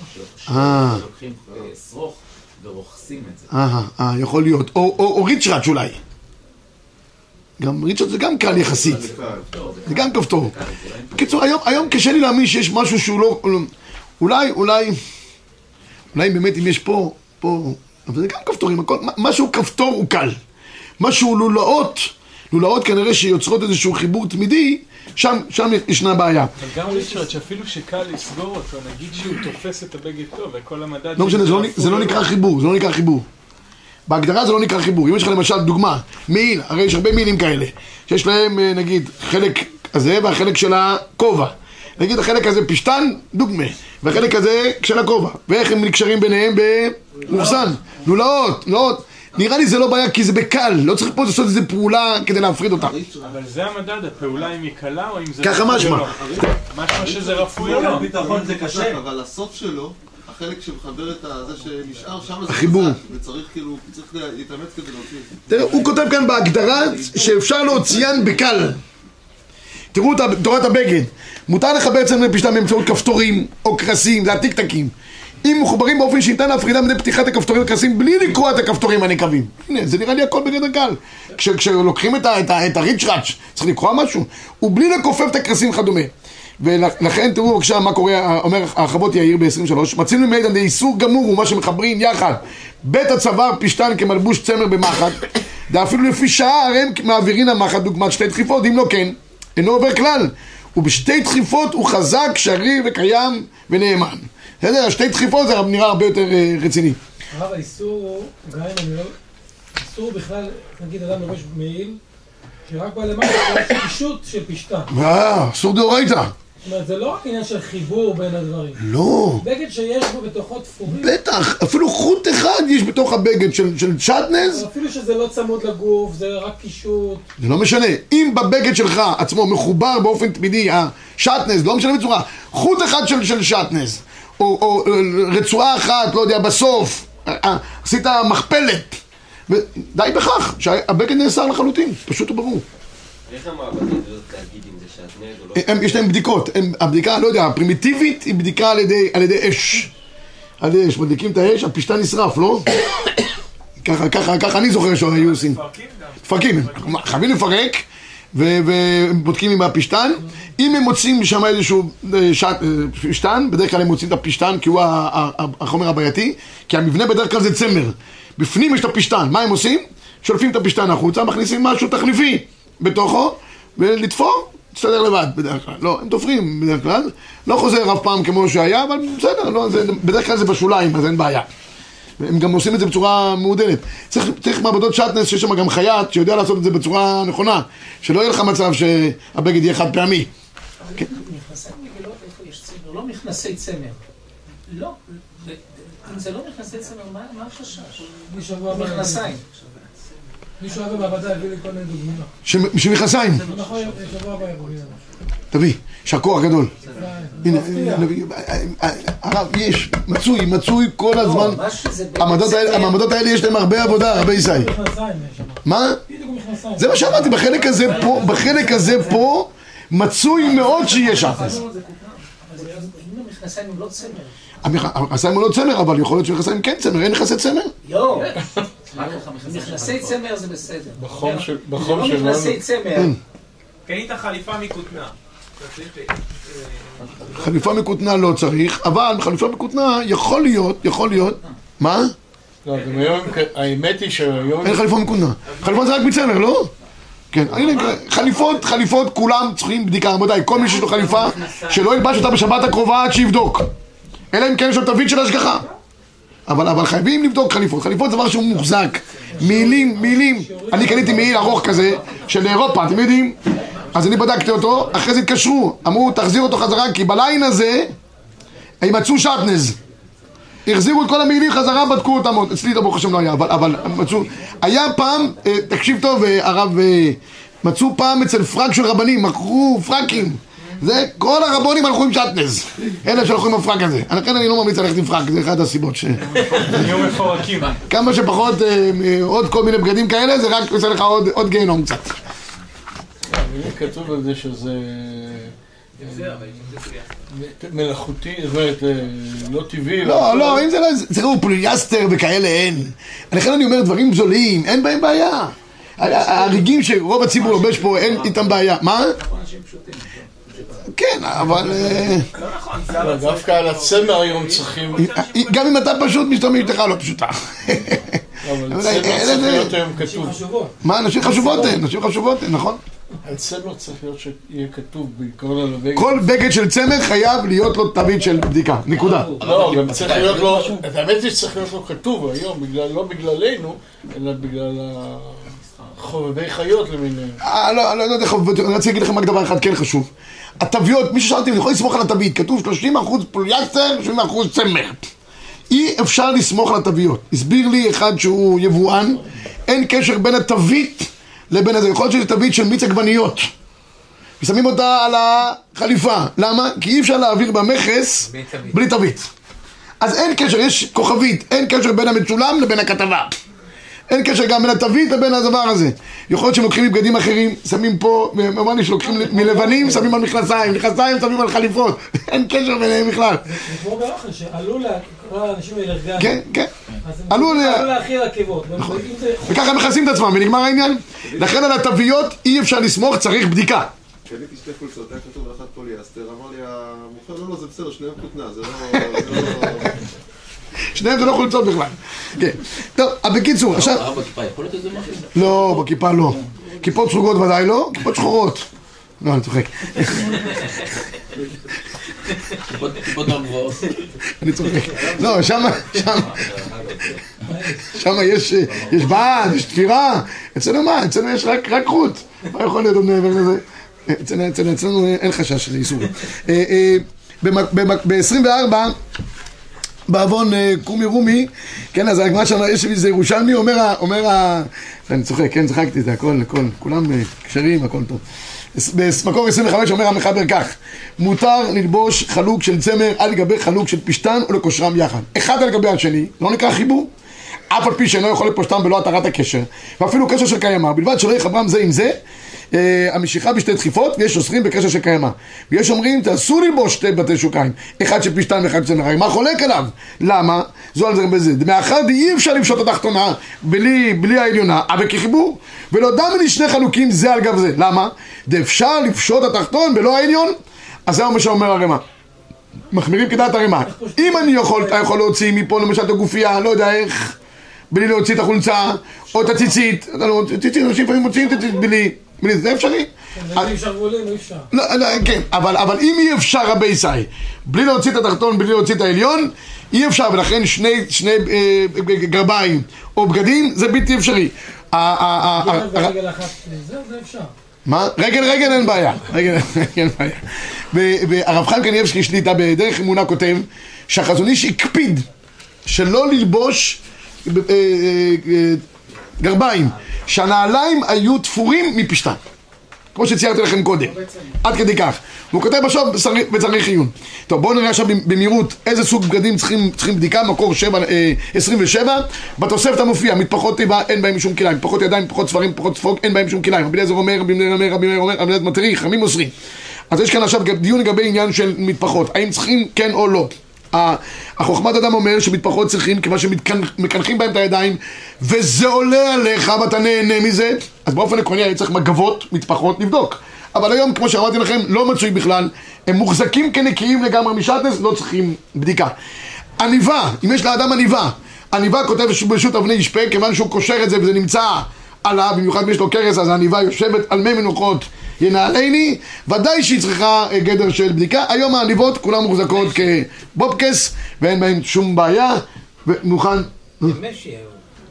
אה. שלוקחים אה, שרוך ורוכסים את זה. אה, אה, יכול להיות. או, ריצ'ראץ' אולי. גם ריצ'ראץ' זה גם קל יחסית. זה גם כפתור. בקיצור, היום, היום קשה לי להאמין שיש משהו שהוא לא... אולי, אולי... אולי באמת אם יש פה, פה... אבל זה גם כפתורים, הכל, מה- משהו כפתור הוא קל. משהו לולאות, לולאות כנראה שיוצרות איזשהו חיבור תמידי, שם, שם ישנה בעיה. אבל גם ריצ'רד, שאפילו שקל לסגור אותו, נגיד שהוא תופס את הבגד טוב, וכל המדד... לא משנה, זה לא, זה לא נקרא חיבור, זה לא נקרא חיבור. בהגדרה זה לא נקרא חיבור. אם יש לך למשל דוגמה, מעיל, הרי יש הרבה מעילים כאלה, שיש להם אה, נגיד חלק הזה והחלק של הכובע. נגיד החלק הזה פשטן, דוגמה, והחלק הזה של הכובע. ואיך הם נקשרים ביניהם במאוחסן. לולאות, לולאות. נראה לי זה לא בעיה כי זה בקל, לא צריך פה לעשות איזה פעולה כדי להפריד אותם. אבל זה המדד, הפעולה אם היא קלה או אם זה... ככה משמע. לא. משמע שזה רפוי או לא. ביטחון זה קשה. אבל הסוף שלו, החלק שמחבר את זה שנשאר שם, זה החיבור. חזק, וצריך כאילו, צריך להתאמץ כדי להוציא. תראה, הוא כותב כאן בהגדרה שאפשר להוציאן בקל. תראו את תורת הבגד. מותר לחבר צמר פשטן באמצעות כפתורים או קרסים, זה הטיקטקים. אם מחוברים באופן שניתן להפרידה מדי פתיחת הכפתורים והקרסים בלי לקרוע את הכפתורים הנקבים. הנה, זה נראה לי הכל בגדר קל. כש- כשלוקחים את, את, את הריצ'ראץ', צריך לקרוע משהו, ובלי לכופף את הקרסים וכדומה. ולכן תראו בבקשה מה קורה, אומר הרחבות יאיר ב-23, מצינו מידע דאיסור גמור הוא מה שמחברים יחד בית הצוואר פשטן כמלבוש צמר במחט, ואפילו לפי שעה הרי הם מעבירין המחט דוגמת שתי דחיפות, אם לא כן, אינו עובר כלל, ובשתי דחיפות הוא חזק, שריר וקיים ונאמן. בסדר? שתי דחיפות זה נראה הרבה יותר אה, רציני. הרב האיסור הוא, גם אם אני לא... איסור בכלל, נגיד אדם לובש מעיל, שרק בא למעלה יש קישוט של פשטן. אה, אסור דאורייתא. זאת אומרת, זה לא רק עניין של חיבור בין הדברים. לא. בגד שיש בו בתוכו תפורים, בטח, אפילו חוט אחד יש בתוך הבגד של, של שטנז, אפילו שזה לא צמוד לגוף, זה רק קישוט. זה לא משנה. אם בבגד שלך עצמו מחובר באופן תמידי השטנז, לא משנה בצורה, חוט אחד של, של שטנז, או, או אה, רצועה אחת, לא יודע, בסוף, אה, אה, עשית מכפלת, ודי בכך, שהבגד נאסר לחלוטין, פשוט וברור. איך המעבדות יודעות להגיד אם לא? הם, יש להם בדיקות, הם, הבדיקה, לא יודע, הפרימיטיבית היא בדיקה על ידי, על ידי אש. על ידי אש, מדליקים את האש, הפשתן נשרף, לא? [coughs] ככה, ככה, ככה אני זוכר שהיו עושים. מפרקים גם. מפרקים, חייבים לפרק, ובודקים עם הפשתן. אם הם מוצאים שם איזשהו אה, אה, פשתן, בדרך כלל הם מוצאים את הפשתן כי הוא החומר הבעייתי, כי המבנה בדרך כלל זה צמר. בפנים יש את הפשתן, מה הם עושים? שולפים את הפשתן החוצה, מכניסים משהו תחליפי בתוכו, ולתפור, תסתדר לבד בדרך כלל. לא, הם תופרים בדרך כלל, לא חוזר אף פעם כמו שהיה, אבל בסדר, לא, זה, בדרך כלל זה בשוליים, אז אין בעיה. הם גם עושים את זה בצורה מעודנת. צריך, צריך מעבדות שטנס שיש שם גם חייט שיודע לעשות את זה בצורה נכונה, שלא יהיה לך מצב שהבגד יהיה חד פעמי. כן. מכנסי מגילות, איפה יש צמר? לא מכנסי צמר. לא. אם זה לא מכנסי צמר, מה החשש? מכנסיים. מישהו היה במעבדה הביא לי כל מיני דוגמאות. של מכנסיים, נכון. תביא, יישר כוח גדול. הנה, מפתיע. נביא, הרב, יש, מצוי, מצוי כל הזמן. לא, באמת המעבדות האלה- יש להם הרבה עבודה, הרבה עיסאי. מכנסיים יש שם. מה? זה מה שאמרתי, בחלק הזה פה, בחלק הזה פה, מצוי מאוד שיש זה- אם המכנסיים הם לא צמר. המכנסיים הוא לא צמר, אבל יכול להיות שמכנסיים כן צמר, אין נכסי צמר? לא. מכנסי צמר זה בסדר. בחום של- זה לא שלנו. מכנסי צמר. קנית חליפה מכותנה. חליפה מכותנה לא צריך, אבל חליפה מכותנה יכול להיות, יכול להיות, מה? לא, גם היום, האמת היא שהיום... אין חליפה מכותנה. חליפה זה רק מצמר, לא? כן, חליפות, חליפות, כולם צריכים בדיקה, רבותיי, כל מי שיש לו חליפה, שלא ילבש אותה בשבת הקרובה עד שיבדוק. אלא אם כן יש לו תווית של השגחה. אבל, אבל חייבים לבדוק חליפות, חליפות זה דבר שהוא מוחזק. מעילים, מעילים. אני קניתי מעיל ארוך כזה, של אירופה, אתם יודעים? אז אני בדקתי אותו, אחרי זה התקשרו, אמרו תחזיר אותו חזרה, כי בליין הזה הם מצאו שטנז. החזירו את כל המעילים חזרה, בדקו אותם אצלי ברוך השם לא היה, אבל, אבל מצאו, היה פעם, אה, תקשיב טוב אה, הרב, אה, מצאו פעם אצל פרק של רבנים, מכרו פרקים, זה, כל הרבונים הלכו עם שטנז, אלה שהלכו עם הפרק הזה, לכן אני לא ממליץ ללכת עם פרק, זה אחת הסיבות ש... נהיו מפורקים. כמה שפחות אה, אה, עוד כל מיני בגדים כאלה, זה רק עושה לך עוד, עוד גיהנום קצת. כתוב על זה שזה שיח. מלאכותי, זאת אומרת, אה, לא טבעי. לא, לא, אם זה לא, זה ראו פוליאסטר וכאלה אין. לכן אני אומר, דברים זולים, אין בהם בעיה. ההריגים שרוב הציבור לובש פה, אין איתם בעיה. מה? כן, אבל... אה, לא נכון, זה לא, דווקא על הצמר היום צריכים... גם אם אתה פשוט משתמש איתך לא פשוטה. אבל אבל צמר צריך להיות היום כתוב. חשובות. מה, נשים חשובות הן, נשים חשובות הן, נכון? על צמר צריך להיות שיהיה כתוב בעיקרון על הבגד. כל בגד של צמר חייב להיות לו תווית של בדיקה, נקודה. לא, גם צריך להיות לו, האמת היא שצריך להיות לו כתוב היום, לא בגללנו, אלא בגלל החובבי חיות למיניהם. אה, לא, לא, לא יודע, חברים, אני רוצה להגיד לכם רק דבר אחד כן חשוב. התוויות, מישהו שאל אותי, אני יכול לסמוך על התווית, כתוב 30% פוליאסטר, 30% צמר. אי אפשר לסמוך על התוויות. הסביר לי אחד שהוא יבואן, אין קשר בין התווית לבין הזה. יכול להיות שזה תווית של מיץ עגבניות. ושמים אותה על החליפה. למה? כי אי אפשר להעביר במכס. בלי תווית. אז אין קשר, יש כוכבית, אין קשר בין המצולם לבין הכתבה. אין קשר גם בין התווית לבין הדבר הזה. יכול להיות שהם לוקחים מבגדים אחרים, שמים פה, אמר לי שלוקחים מלבנים, שמים על מכנסיים, מכנסיים שמים על חליפות. [laughs] אין קשר ביניהם בכלל. זה כמו באוכל, שעלו האנשים האלרגנים. כן, כן. עלו להכיל עקבות. זה- וככה הם מכסים את עצמם, ונגמר העניין. לכן על התוויות אי אפשר לסמוך, צריך בדיקה. קניתי שתי חולצות, היה כתוב על אחת פוליאסטר, אמר לי המוכר, לא, לא, זה בסדר, שניהם כותנה, זה לא... [laughs] שניהם זה לא חולצות בכלל. כן. טוב, אבל בקיצור, עכשיו... הרב בכיפה יכול להיות איזה משהו? לא, בכיפה לא. כיפות סרוגות ודאי לא, כיפות שחורות. לא, אני צוחק. אני צוחק. לא, שמה, שמה, שמה יש, אה, בעד, יש תפירה. אצלנו מה? אצלנו יש רק, חוט. מה יכול להיות עוד מעבר לזה? אצלנו- אין חשש. אה, אה, ב-24, בעוון אה, קומי רומי, כן, אז הגמרא שם, יש איזה ירושלמי, אומר, אומר, ה- אני צוחק, כן, צחקתי זה, הכל, הכל, כולם אה, כשרים, הכל טוב. במקור 25 אומר המחבר כך, מותר ללבוש חלוק של צמר על גבי חלוק של פשתן או לקושרם יחד. אחד על גבי השני, לא נקרא חיבור. אף על פי שאינו יכול לפושטם בלא התרת הקשר, ואפילו קשר של קיימא, בלבד שלא יחברם זה עם זה, המשיכה בשתי דחיפות, ויש אוסרים בקשר של קיימא. ויש אומרים, תעשו ללבוש שתי בתי שוקיים, אחד של פשתן ואחד של. מה חולק עליו? למה? זו על זה בזה. מאחר דאי אפשר לפשוט את התחתונה בלי, בלי העליונה, אבל כחיבור. ולא דמי לי שני חלוקים זה על גב זה. למה? דאפשר לפשוט התחתון בלא העליון? אז זה מה שאומר הרמ"א. מחמירים כדעת הרמ"א. אם אני יכול, אתה יכול להוציא מפה למשל את הגופייה, לא יודע איך, בלי להוציא את החולצה, או את הציצית, אתה לא, ציצית, אנשים לפעמים מוציאים את הציצית בלי, זה אפשרי? אפשר. לא, לא, כן, אבל, אם אי אפשר רבי ישי, בלי להוציא את התחתון, בלי להוציא את העליון, אי אפשר, ולכן שני, שני אה, גרביים או בגדים זה בלתי אפשרי. מה? רגל רגל אין בעיה, רגל אין בעיה. והרב חיים קניאבסקי שליטה בדרך אמונה כותב שהחזון איש הקפיד שלא ללבוש אה, אה, אה, גרביים, שהנעליים היו תפורים מפשתן. כמו שציירתי לכם קודם, עד כדי כך. והוא כותב בצריך- בצריך עיון. טוב, בואו נראה עכשיו במהירות איזה סוג בגדים צריכים, צריכים בדיקה, מקור 7, אה, 27. בתוספת המופיע, מטפחות תיבה, אין בהם שום כליים, מטפחות ידיים, מטפחות ספרים, מטפחות ספוג, אין בהם שום כליים. רבי אליעזר אומר, רבי מאיר אומר, רבי מאיר אומר, רבי אליעזר מטרי, חכמים אוסרים. אז יש כאן עכשיו דיון לגבי עניין של מטפחות, האם צריכים כן או לא. החוכמת אדם אומר שמטפחות צריכים כיוון שמקנחים בהם את הידיים וזה עולה עליך ואתה נהנה מזה. אז באופן עקרוני היה צריך מגבות, מטפחות, לבדוק. אבל היום כמו שאמרתי לכם לא מצוי בכלל. הם מוחזקים כנקיים לגמרי. משטנס לא צריכים בדיקה. עניבה, אם יש לאדם עניבה עניבה כותב ברשות אבני ישפה כיוון שהוא קושר את זה וזה נמצא עליו במיוחד אם יש לו קרס אז העניבה יושבת על מי מנוחות ינעלני, ודאי שהיא צריכה אה, גדר של בדיקה. היום העניבות כולן מוחזקות כבובקס ואין בהן שום בעיה ומוכן... משי.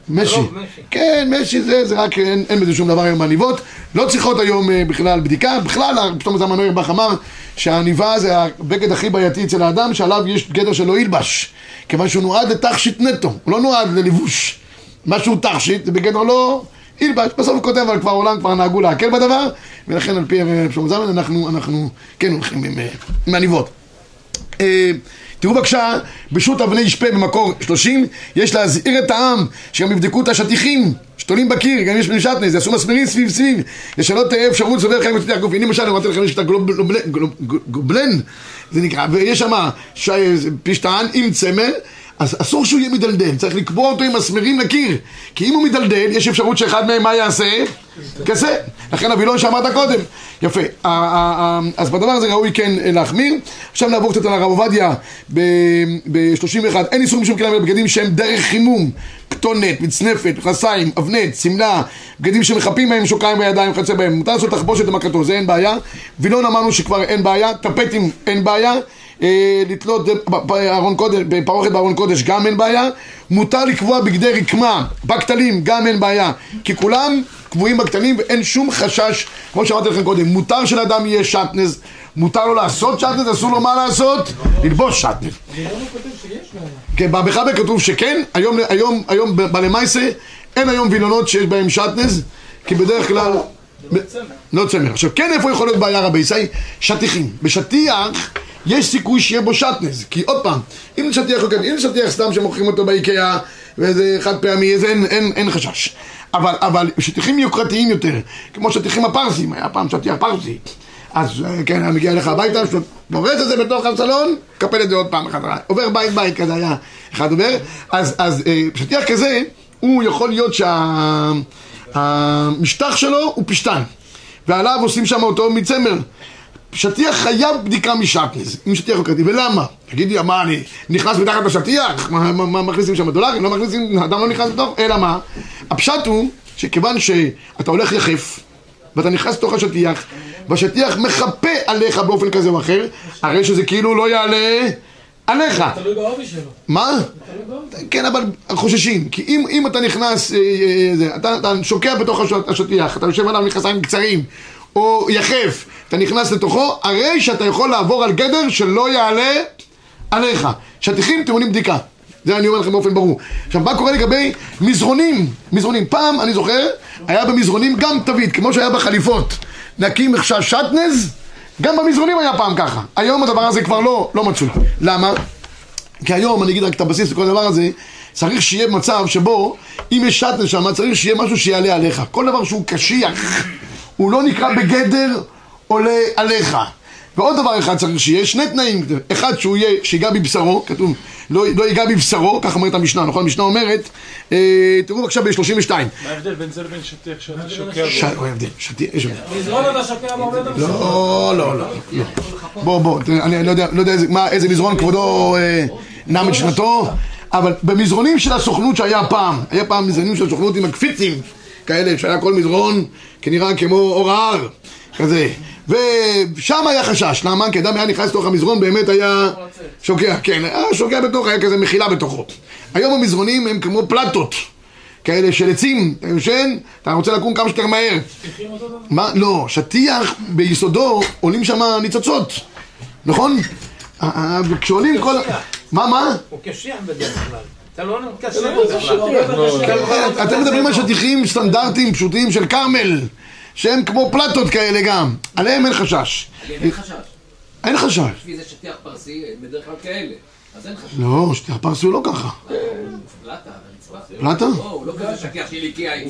משי. הרוב משי. כן, משי זה, זה רק, אין, אין בזה שום דבר עם עניבות. לא צריכות היום אה, בכלל בדיקה. בכלל, פתאום זמן אוירבך אמר שהעניבה זה הבגד הכי בעייתי אצל האדם, שעליו יש גדר שלא ילבש. כיוון שהוא נועד לתכשיט נטו, הוא לא נועד ללבוש. מה שהוא תכשיט זה בגדר לא ילבש. בסוף הוא כותב, אבל כבר העולם כבר נהגו להקל בדבר, ולכן על פי שלמה זלמן אנחנו, אנחנו כן הולכים עם, אה, עם עניבות. אה, תראו בבקשה, בשו"ת אבני ישפה במקור 30, יש להזהיר את העם שגם יבדקו את השטיחים שתולים בקיר, גם יש בני שטנז, יעשו מסמרים סביב סביב, ושלא תהיה אפשרות סובר חלק מצליח גוף. הנה למשל, אמרתי לכם, יש את הגובלן, זה נקרא, ויש שם פשטן עם צמר, אז אסור שהוא יהיה מדלדל, צריך לקבוע אותו עם מסמרים לקיר, כי אם הוא מדלדל, יש אפשרות שאחד מהם מה יעשה? כזה. לכן הווילון שאמרת קודם. יפה. אז בדבר הזה ראוי כן להחמיר. עכשיו נעבור קצת על הרב עובדיה ב-31. אין איסור משום כליים בבגדים שהם דרך חימום, כתונת, מצנפת, מכנסיים, אבנט, שמלה, בגדים שמחפים בהם שוקיים בידיים וכיוצא בהם. מותר לעשות תחבושת למכתו, זה אין בעיה. וילון אמרנו שכבר אין בעיה, טפטים אין בעיה. אה, לתלות בארון קודש, בפרוכת בארון קודש גם אין בעיה מותר לקבוע בגדי רקמה בכתלים גם אין בעיה כי כולם קבועים בכתלים ואין שום חשש כמו שאמרתי לכם קודם מותר שלאדם יהיה שטנז מותר לו לעשות שטנז אסור לו מה לעשות? ללבוש שטנז. כן, בחבר כתוב שכן, היום, היום, היום בלמייסה אין היום וילונות שיש בהם שטנז, כי בדרך כלל... לא צמר. עכשיו, כן איפה יכול להיות בעיה רבי ישי? שטיחים. בשטיח יש סיכוי שיהיה בו שטנז, כי עוד פעם, אם זה שטיח, אוקיי, אם זה שטיח סתם שמוכרים אותו באיקאה וזה חד פעמי, אז אין, אין, אין חשש. אבל, אבל שטיחים יוקרתיים יותר, כמו שטיחים הפרסים, היה פעם שטיח פרסי. אז אה, כן, היה מגיע אליך הביתה, פורץ את זה בתוך הסלון, קפל את זה עוד פעם אחת. עובר בית בית כזה היה אחד עובר. אז, אז אה, שטיח כזה, הוא יכול להיות שהמשטח שלו הוא פשטן. ועליו עושים שם אותו מצמר. שטיח חייב בדיקה משטנז, אם שטיח יוקרתי, ולמה? תגידי, מה אני נכנס מתחת לשטיח? מה, מה, מה מכניסים שם דולרים? לא מכניסים, אדם לא נכנס לתוך, אלא מה? הפשט הוא שכיוון שאתה הולך יחף ואתה נכנס לתוך השטיח והשטיח מחפה עליך באופן כזה או אחר, הרי שזה כאילו לא יעלה עליך. תלוי בעובי שלו. מה? כן, אבל חוששים, כי אם, אם אתה נכנס, אה, אה, אתה, אתה שוקע בתוך הש- השטיח, אתה יושב עליו מכנסיים קצרים, או יחף, אתה נכנס לתוכו, הרי שאתה יכול לעבור על גדר שלא יעלה עליך. שטיחים טעונים בדיקה. זה אני אומר לכם באופן ברור. עכשיו, מה קורה לגבי מזרונים? מזרונים. פעם, אני זוכר, היה במזרונים גם תווית, כמו שהיה בחליפות. נקים עכשיו שטנז, גם במזרונים היה פעם ככה. היום הדבר הזה כבר לא, לא מצוי. למה? כי היום, אני אגיד רק את הבסיס לכל הדבר הזה, צריך שיהיה מצב שבו, אם יש שטנז שם, צריך שיהיה משהו שיעלה עליך. כל דבר שהוא קשיח, הוא לא נקרא בגדר עולה עליך. ועוד דבר אחד צריך שיהיה, שני תנאים, אחד שהוא יהיה, שיגע בבשרו, כתוב, לא, לא ייגע בבשרו, כך אומרת המשנה, נכון? המשנה אומרת, אה, תראו בבקשה ב-32. מה ההבדל בין זה לבין שטיח שאתה שוקע ש... בו? הוא הבדל, שתהיה, יש הבדל. מזרון אתה שוקע בו. לא, לא, לא. לא. בוא, בוא, תראה, אני לא יודע, לא יודע איזה, מה, איזה מזרון כבודו אה, נע משנתו, אבל במזרונים של הסוכנות שהיה פעם, היה פעם מזרונים של הסוכנות עם הקפיצים כאלה, שהיה כל מזרון כנראה כמו אור ההר, כזה. ושם היה חשש, למה? כי אדם היה נכנס לתוך המזרון, באמת היה שוקע, כן, היה שוקע בתוך, היה כזה מחילה בתוכו. היום המזרונים הם כמו פלטות. כאלה של עצים, אתה יושן, אתה רוצה לקום כמה שיותר מהר. מה? לא, שטיח ביסודו עולים שם ניצוצות, נכון? כשעולים כל... מה, מה? הוא קשיח בדרך כלל. אתה לא מתקשר זה בכלל. אתם מדברים על שטיחים סטנדרטיים פשוטים של כרמל, שהם כמו פלטות כאלה גם, עליהם אין חשש. אין חשש. אין חשש. לפי זה שטיח פרסי, בדרך כלל כאלה. אז אין חשש. לא, שטיח פרסי הוא לא ככה. פלטה, על הרצפה. פלטה? לא, הוא לא כזה שטיח של איקאה עם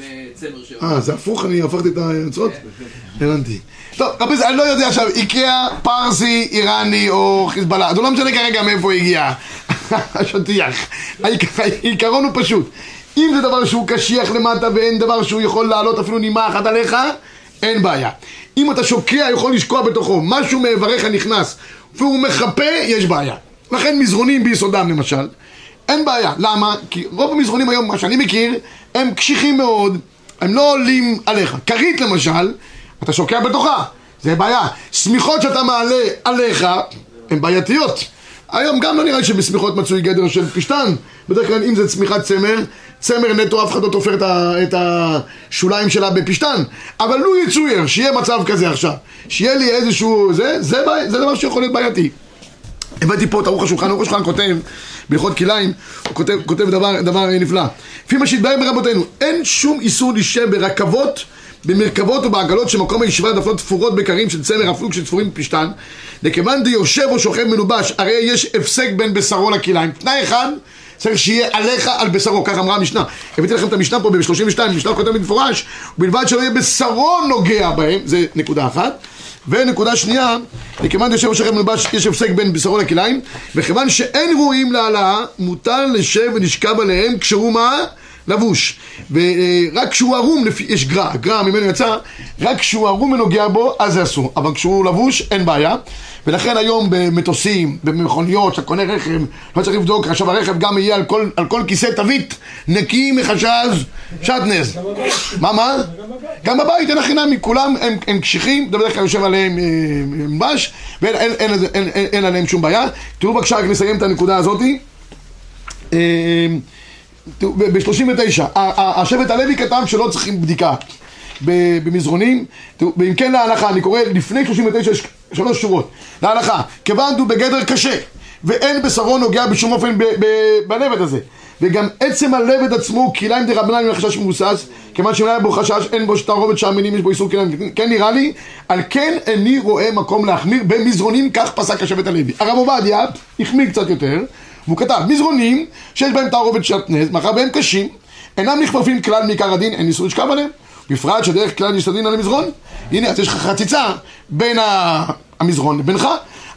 אה, צמר של... אה, זה הפוך, אני הפכתי את היוצרות? [laughs] הבנתי. טוב, רבי, אני לא יודע עכשיו, איקאה, פרסי, איראני או חיזבאללה, זה לא משנה כרגע מאיפה הגיע, [laughs] השטיח. העיקר- העיקרון הוא פשוט. אם זה דבר שהוא קשיח למטה ואין דבר שהוא יכול לעלות אפילו נימה אחת עליך, אין בעיה. אם אתה שוקע, יכול לשקוע בתוכו, משהו מאיבריך נכנס והוא מחפה, יש בעיה. לכן מזרונים ביסודם למשל, אין בעיה. למה? כי רוב המזרונים היום, מה שאני מכיר, הם קשיחים מאוד, הם לא עולים עליך. כרית למשל, אתה שוקע בתוכה, זה בעיה. שמיכות שאתה מעלה עליך, הן בעייתיות. היום גם לא נראה שבשמיכות מצוי גדר של פשטן. בדרך כלל אם זה צמיחת צמר, צמר נטו אף אחד לא תופר את, השוליים שלה בפשטן. אבל לו יצויר, שיהיה מצב כזה עכשיו, שיהיה לי איזשהו... זה, זה, בעי- זה דבר שיכול להיות בעייתי. הבאתי פה את ערוך השולחן, ערוך השולחן כותב, בהלכות כליים, הוא כותב, כותב דבר, דבר נפלא. לפי מה שהתבהר ברבותינו, אין שום איסור להישאר ברכבות, במרכבות ובעגלות שמקום הישיבה נפלות תפורות בקרים של צמר אפילו כשתפורים בפשתן, לכיוון דיושב או שוכב מלובש, הרי יש הפסק בין בשרו לכליים. תנאי אחד, צריך שיהיה עליך על בשרו, כך אמרה המשנה. הבאתי לכם את המשנה פה ב-32, המשנה כותב במפורש, ובלבד שלא יהיה בשרו נוגע בהם, זה נקודה אחת. ונקודה שנייה, מכיוון שיושב שכם מלבש, יש הפסק בין בשרו לכליים, וכיוון שאין ראויים להעלאה, מותר לשב ונשכב עליהם כשהוא מה? לבוש. ורק כשהוא ערום, יש גרע, גרע ממנו יצא, רק כשהוא ערום ונוגע בו, אז זה אסור. אבל כשהוא לבוש, אין בעיה. ולכן היום במטוסים, במכוניות, כשאתה קונה רכב, לא צריך לבדוק, עכשיו הרכב גם יהיה על כל, על כל כיסא תווית נקי מחשז שטנז. מה, מה? גם בבית אין הכי נמי, כולם הם, הם קשיחים, אתה בדרך כלל יושב עליהם אה, מבש, ואין אין, אין, אין, אין, אין, עליהם שום בעיה. תראו בבקשה, רק נסיים את הנקודה הזאתי. אה, תראו, ב-39, השבט הלוי כתב שלא צריכים בדיקה במזרונים, ואם כן להלכה, אני קורא לפני 39 יש שלוש שורות, להלכה, כיוון הוא בגדר קשה, ואין בשרו נוגע בשום אופן בלבד הזה, וגם עצם הלבד עצמו הוא כליים דרבנן מן החשש מבוסס, כיוון שאם היה בו חשש, אין בו שתערובת שהמינים, יש בו איסור כליים, כן נראה לי, על כן איני רואה מקום להחמיר במזרונים, כך פסק השבט הלוי. הרב עובדיה החמיר קצת יותר, והוא כתב, מזרונים שיש בהם תערובת שטנז, מאחר והם קשים, אינם נכפפים כלל מעיקר הדין, אין איסור לשכב עליהם. בפרט שדרך כלל יש הדין על המזרון, הנה, אז יש לך חציצה בין המזרון לבינך,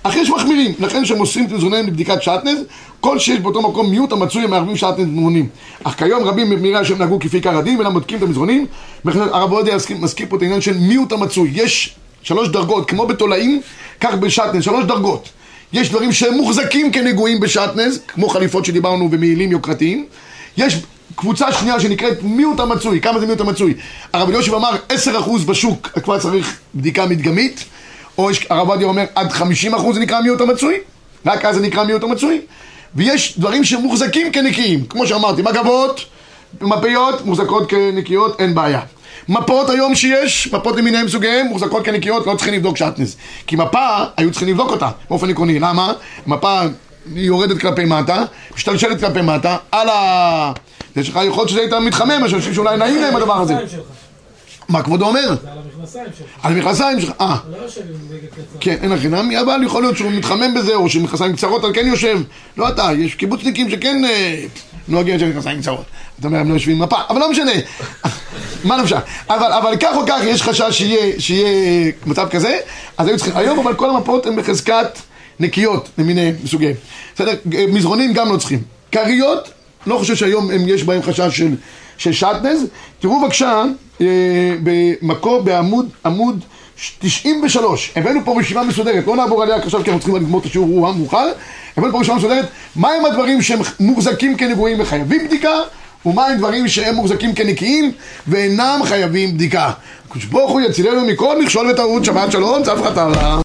אך יש מחמירים, לכן שהם מוסרים את מזרoniהם לבדיקת שעטנז, כל שיש באותו מקום מיעוט המצוי המערבים שעטנז מזרונים. אך כיום רבים ממירי השם נהגו כפי עיקר הדין ואינם בודקים את המזרונים, הרב עובדיה מזכיר פה את העניין של מיעוט המצוי. יש שלוש דרגות, כמו בתולעים, כך בשעטנז, שלוש דרגות. יש דברים שהם מוחזקים כנגועים בשעטנז, כמו חליפות שדיברנו ומעילים יוקרתיים. יש קבוצה שנייה שנקראת מיעוט המצוי. כמה זה מיעוט המצוי? הרב אלישיב אמר 10% בשוק כבר צריך בדיקה מדגמית, או יש, הרב עובדיה אומר עד 50% זה נקרא מיעוט המצוי, רק אז זה נקרא מיעוט המצוי. ויש דברים שמוחזקים כנקיים, כמו שאמרתי, מגבות, מפיות, מוחזקות כנקיות, אין בעיה. מפות היום שיש, מפות למיניהם סוגיהם, מוחזקות כנקיות, לא צריכים לבדוק שעטנז. כי מפה, היו צריכים לבדוק אותה, באופן עקרוני. למה? מפה יורדת כלפי מטה, משתלשלת כלפי מטה, על ה... יש לך יכול שזה היית מתחמם, יש אנשים שאולי נעים להם הדבר הזה. מה כבודו אומר? זה על המכנסיים שלך. על המכנסיים שלך, אה. לא יושב עם בגד קצר. כן, אין הכי נמי, אבל יכול להיות שהוא מתחמם בזה, או שמכנסיים קצרות, על כן יושב. לא אתה, יש קיבוצניקים שכן אה, נוהגים של מכנסיים קצרות. אתה אומר, הם לא יושבים עם מפה, אבל לא משנה. [laughs] מה נפשך? אבל, אבל כך או כך, יש חשש שיהיה, שיהיה מצב כזה, אז היו צריכים, היום אבל כל המפות הן בחזקת נקיות למיניהם, מסוגיהם. בסדר? מזרונים גם לא צריכים. כריות, לא חושב שהיום הם, יש בהם חשש של, של שעטנז. תראו בבקשה, אה, במקור, בעמוד, עמוד 93, הבאנו פה רשימה מסודרת, לא נעבור עליה עכשיו כי אנחנו צריכים לגמור את השיעור הוא המאוחר, הבאנו פה רשימה מסודרת, מהם הדברים שהם מוחזקים כנגועים וחייבים בדיקה, ומהם דברים שהם מוחזקים כנקיים ואינם חייבים בדיקה. הקדוש ברוך הוא יצילנו מכל מכשול וטעות, שבת שלום, צף חתרה.